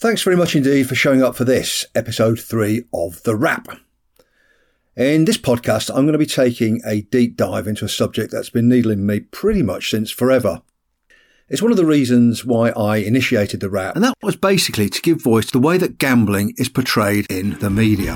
Thanks very much indeed for showing up for this, episode three of The Wrap. In this podcast, I'm going to be taking a deep dive into a subject that's been needling me pretty much since forever. It's one of the reasons why I initiated The Wrap, and that was basically to give voice to the way that gambling is portrayed in the media.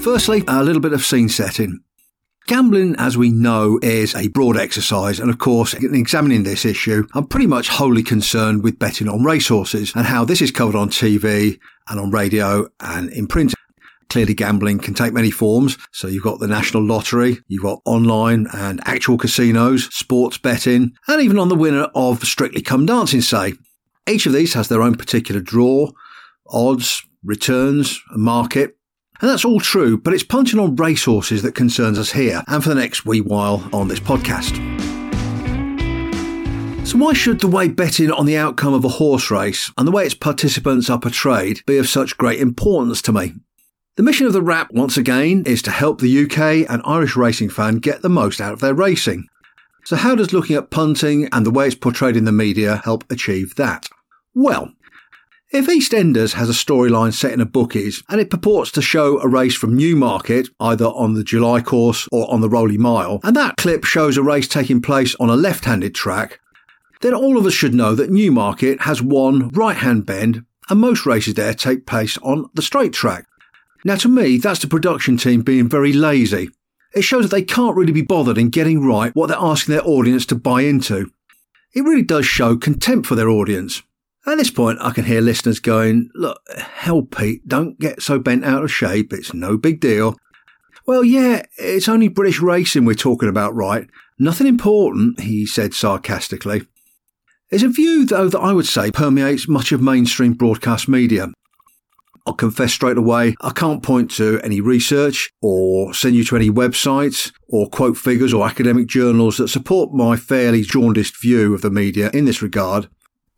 Firstly, a little bit of scene setting. Gambling, as we know, is a broad exercise, and of course, in examining this issue, I'm pretty much wholly concerned with betting on racehorses and how this is covered on TV and on radio and in print. Clearly, gambling can take many forms. So you've got the national lottery, you've got online and actual casinos, sports betting, and even on the winner of Strictly Come Dancing, say. Each of these has their own particular draw, odds, returns, market. And that's all true, but it's punching on racehorses that concerns us here and for the next wee while on this podcast. So, why should the way betting on the outcome of a horse race and the way its participants are portrayed be of such great importance to me? The mission of the Wrap, once again, is to help the UK and Irish racing fan get the most out of their racing. So, how does looking at punting and the way it's portrayed in the media help achieve that? Well, if EastEnders has a storyline set in a bookies and it purports to show a race from Newmarket, either on the July course or on the Rowley Mile, and that clip shows a race taking place on a left handed track, then all of us should know that Newmarket has one right hand bend and most races there take place on the straight track. Now, to me, that's the production team being very lazy. It shows that they can't really be bothered in getting right what they're asking their audience to buy into. It really does show contempt for their audience. At this point, I can hear listeners going, Look, hell, Pete, don't get so bent out of shape. It's no big deal. Well, yeah, it's only British racing we're talking about, right? Nothing important, he said sarcastically. It's a view, though, that I would say permeates much of mainstream broadcast media. I'll confess straight away, I can't point to any research or send you to any websites or quote figures or academic journals that support my fairly jaundiced view of the media in this regard.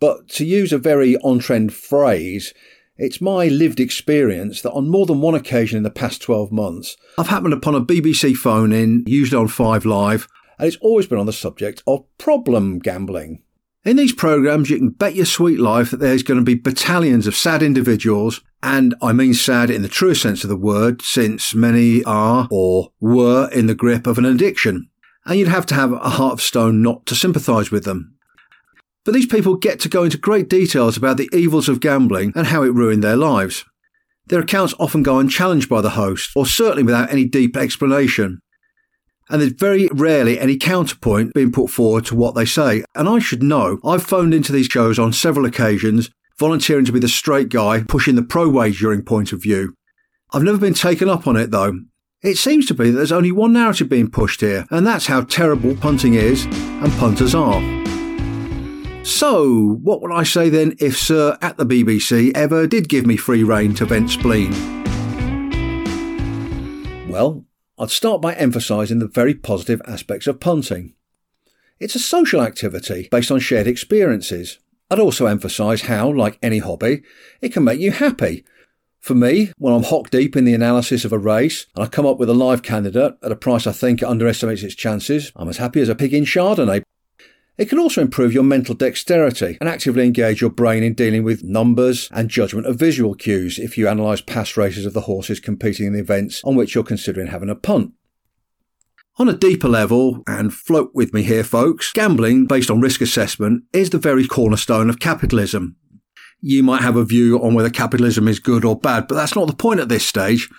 But to use a very on trend phrase, it's my lived experience that on more than one occasion in the past 12 months, I've happened upon a BBC phone in, usually on 5 Live, and it's always been on the subject of problem gambling. In these programs, you can bet your sweet life that there's going to be battalions of sad individuals, and I mean sad in the truest sense of the word, since many are or were in the grip of an addiction. And you'd have to have a heart of stone not to sympathise with them. But these people get to go into great details about the evils of gambling and how it ruined their lives. Their accounts often go unchallenged by the host, or certainly without any deep explanation. And there's very rarely any counterpoint being put forward to what they say. And I should know, I've phoned into these shows on several occasions, volunteering to be the straight guy, pushing the pro wagering point of view. I've never been taken up on it though. It seems to be that there's only one narrative being pushed here, and that's how terrible punting is and punters are. So, what would I say then if Sir at the BBC ever did give me free rein to vent spleen? Well, I'd start by emphasising the very positive aspects of punting. It's a social activity based on shared experiences. I'd also emphasise how, like any hobby, it can make you happy. For me, when I'm hock deep in the analysis of a race and I come up with a live candidate at a price I think underestimates its chances, I'm as happy as a pig in Chardonnay. It can also improve your mental dexterity and actively engage your brain in dealing with numbers and judgment of visual cues if you analyse past races of the horses competing in the events on which you're considering having a punt. On a deeper level, and float with me here, folks, gambling based on risk assessment is the very cornerstone of capitalism. You might have a view on whether capitalism is good or bad, but that's not the point at this stage.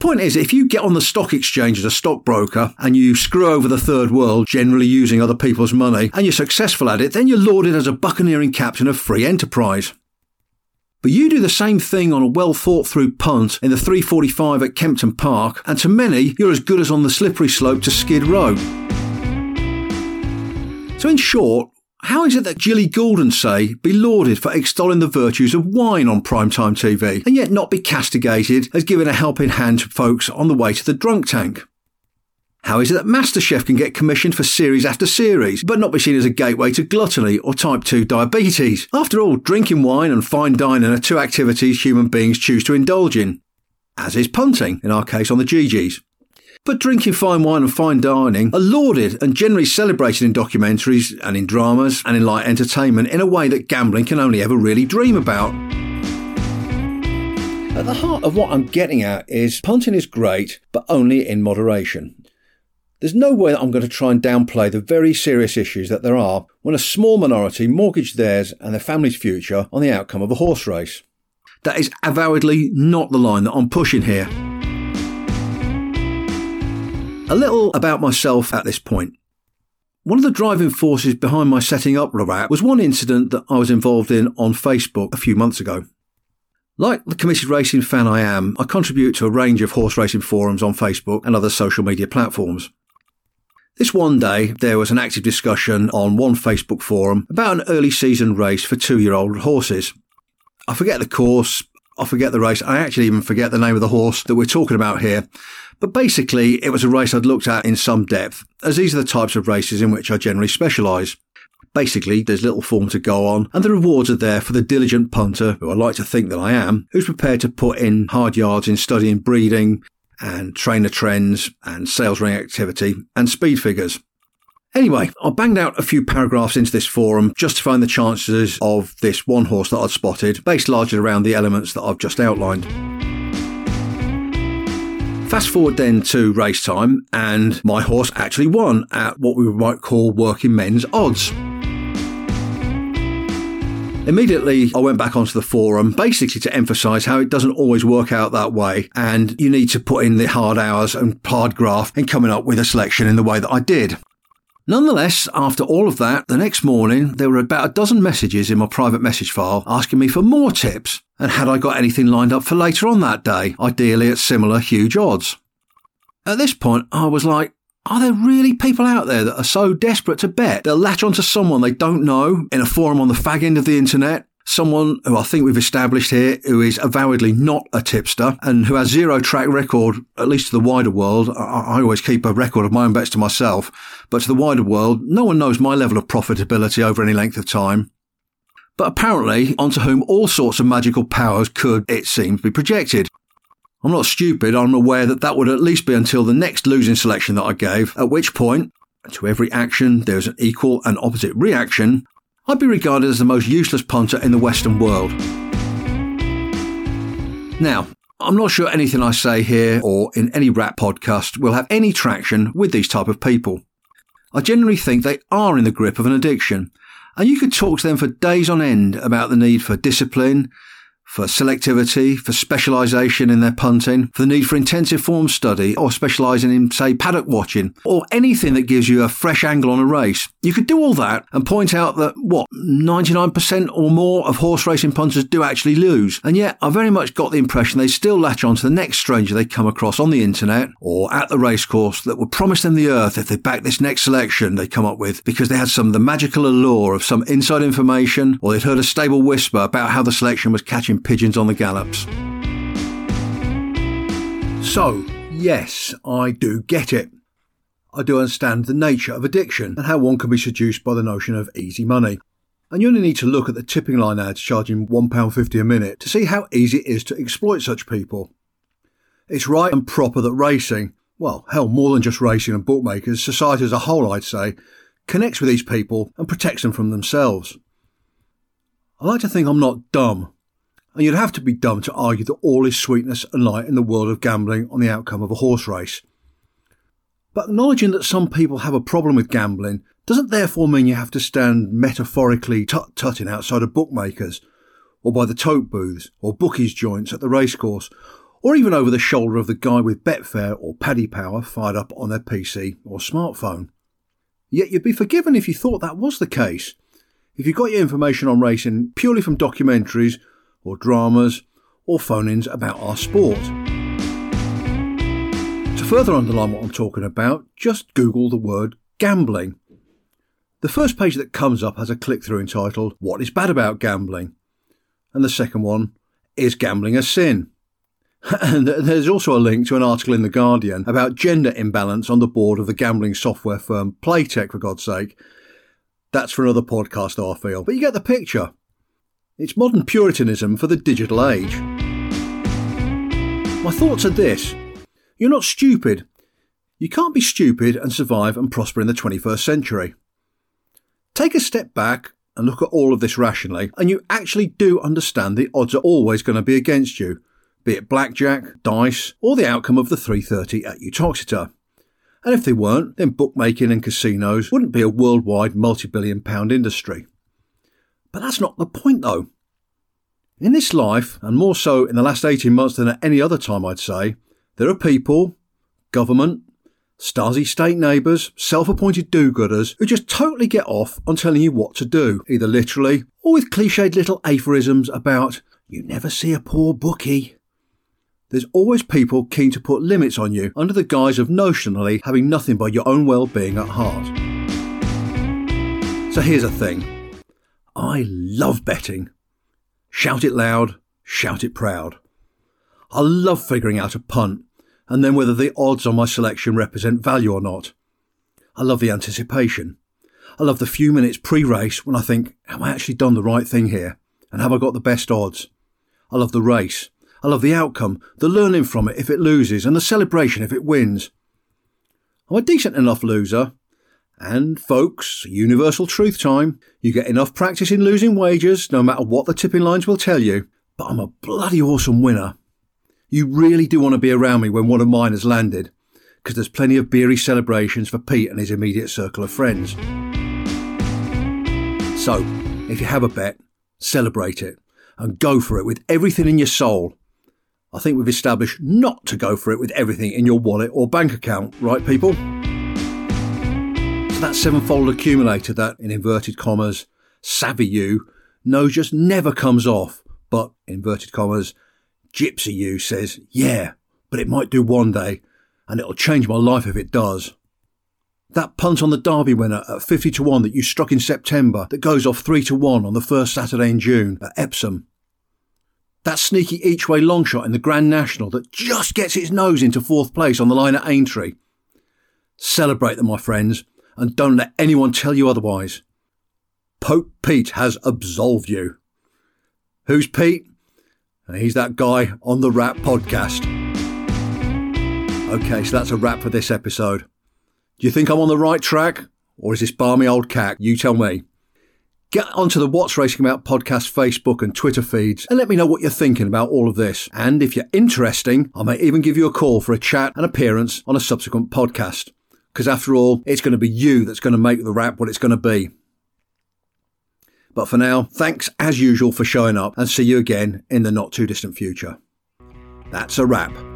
Point is, if you get on the stock exchange as a stockbroker and you screw over the third world, generally using other people's money, and you're successful at it, then you're lauded as a buccaneering captain of free enterprise. But you do the same thing on a well thought through punt in the 345 at Kempton Park, and to many, you're as good as on the slippery slope to Skid Row. So, in short, how is it that Jilly Goolden, say, be lauded for extolling the virtues of wine on primetime TV, and yet not be castigated as giving a helping hand to folks on the way to the drunk tank? How is it that MasterChef can get commissioned for series after series, but not be seen as a gateway to gluttony or type 2 diabetes? After all, drinking wine and fine dining are two activities human beings choose to indulge in, as is punting, in our case on the GGs. But drinking fine wine and fine dining are lauded and generally celebrated in documentaries and in dramas and in light entertainment in a way that gambling can only ever really dream about. At the heart of what I'm getting at is punting is great, but only in moderation. There's no way that I'm going to try and downplay the very serious issues that there are when a small minority mortgage theirs and their family's future on the outcome of a horse race. That is avowedly not the line that I'm pushing here. A little about myself at this point. One of the driving forces behind my setting up Rawap was one incident that I was involved in on Facebook a few months ago. Like the committed racing fan I am, I contribute to a range of horse racing forums on Facebook and other social media platforms. This one day, there was an active discussion on one Facebook forum about an early season race for two year old horses. I forget the course, I forget the race, I actually even forget the name of the horse that we're talking about here. But basically, it was a race I'd looked at in some depth, as these are the types of races in which I generally specialise. Basically, there's little form to go on, and the rewards are there for the diligent punter, who I like to think that I am, who's prepared to put in hard yards in studying breeding, and trainer trends and sales ring activity and speed figures. Anyway, I banged out a few paragraphs into this forum justifying the chances of this one horse that I'd spotted, based largely around the elements that I've just outlined. Fast forward then to race time, and my horse actually won at what we might call working men's odds. Immediately, I went back onto the forum basically to emphasize how it doesn't always work out that way and you need to put in the hard hours and hard graft in coming up with a selection in the way that I did. Nonetheless, after all of that, the next morning there were about a dozen messages in my private message file asking me for more tips and had I got anything lined up for later on that day, ideally at similar huge odds. At this point, I was like, are there really people out there that are so desperate to bet they'll latch onto someone they don't know in a forum on the fag end of the internet? Someone who I think we've established here who is avowedly not a tipster and who has zero track record, at least to the wider world. I, I always keep a record of my own bets to myself, but to the wider world, no one knows my level of profitability over any length of time but apparently onto whom all sorts of magical powers could, it seems, be projected. I'm not stupid, I'm aware that that would at least be until the next losing selection that I gave, at which point, to every action there is an equal and opposite reaction, I'd be regarded as the most useless punter in the Western world. Now, I'm not sure anything I say here or in any Wrap podcast will have any traction with these type of people. I generally think they are in the grip of an addiction, and you could talk to them for days on end about the need for discipline, for selectivity, for specialisation in their punting, for the need for intensive form study, or specialising in, say, paddock watching, or anything that gives you a fresh angle on a race. You could do all that and point out that, what, 99% or more of horse racing punters do actually lose. And yet, I very much got the impression they still latch on to the next stranger they come across on the internet or at the racecourse that would promise them the earth if they back this next selection they come up with because they had some of the magical allure of some inside information or they'd heard a stable whisper about how the selection was catching pigeons on the gallops. So, yes, I do get it. I do understand the nature of addiction and how one can be seduced by the notion of easy money. And you only need to look at the tipping line ads charging £1.50 a minute to see how easy it is to exploit such people. It's right and proper that racing, well, hell, more than just racing and bookmakers, society as a whole, I'd say, connects with these people and protects them from themselves. I like to think I'm not dumb, and you'd have to be dumb to argue that all is sweetness and light in the world of gambling on the outcome of a horse race. But acknowledging that some people have a problem with gambling doesn't therefore mean you have to stand metaphorically tut-tutting outside of bookmakers, or by the tote booths, or bookies joints at the racecourse, or even over the shoulder of the guy with Betfair or Paddy Power fired up on their PC or smartphone. Yet you'd be forgiven if you thought that was the case. If you got your information on racing purely from documentaries or dramas or phone ins about our sport. To further underline what I'm talking about, just Google the word gambling. The first page that comes up has a click through entitled, What is Bad About Gambling? And the second one, Is Gambling a Sin? And there's also a link to an article in The Guardian about gender imbalance on the board of the gambling software firm Playtech, for God's sake. That's for another podcast, I feel. But you get the picture. It's modern Puritanism for the digital age. My thoughts are this you're not stupid You can't be stupid and survive and prosper in the 21st century. Take a step back and look at all of this rationally, and you actually do understand the odds are always going to be against you, be it blackjack, dice, or the outcome of the 330 at Uttoxeter. And if they weren't, then bookmaking and casinos wouldn't be a worldwide multi billion pound industry. But that's not the point though. In this life, and more so in the last 18 months than at any other time, I'd say, there are people, government, Stasi state neighbours, self appointed do gooders who just totally get off on telling you what to do, either literally or with cliched little aphorisms about, you never see a poor bookie. There's always people keen to put limits on you under the guise of notionally having nothing but your own well being at heart. So here's a thing I love betting. Shout it loud, shout it proud. I love figuring out a punt and then whether the odds on my selection represent value or not. I love the anticipation. I love the few minutes pre race when I think, have I actually done the right thing here? And have I got the best odds? I love the race. I love the outcome, the learning from it if it loses, and the celebration if it wins. I'm a decent enough loser. And folks, universal truth time. You get enough practice in losing wagers, no matter what the tipping lines will tell you. But I'm a bloody awesome winner. You really do want to be around me when one of mine has landed, because there's plenty of beery celebrations for Pete and his immediate circle of friends. So, if you have a bet, celebrate it and go for it with everything in your soul. I think we've established not to go for it with everything in your wallet or bank account, right, people? That sevenfold accumulator that, in inverted commas, savvy you, knows just never comes off, but, inverted commas, Gypsy You says, Yeah, but it might do one day, and it'll change my life if it does. That punt on the Derby winner at 50 to 1 that you struck in September that goes off 3 to 1 on the first Saturday in June at Epsom. That sneaky each way long shot in the Grand National that just gets its nose into fourth place on the line at Aintree. Celebrate them, my friends, and don't let anyone tell you otherwise. Pope Pete has absolved you. Who's Pete? He's that guy on the Wrap podcast. Okay, so that's a wrap for this episode. Do you think I'm on the right track? Or is this balmy old cack? You tell me. Get onto the What's Racing About podcast Facebook and Twitter feeds and let me know what you're thinking about all of this. And if you're interesting, I may even give you a call for a chat and appearance on a subsequent podcast. Because after all, it's going to be you that's going to make the wrap what it's going to be. But for now, thanks as usual for showing up and see you again in the not too distant future. That's a wrap.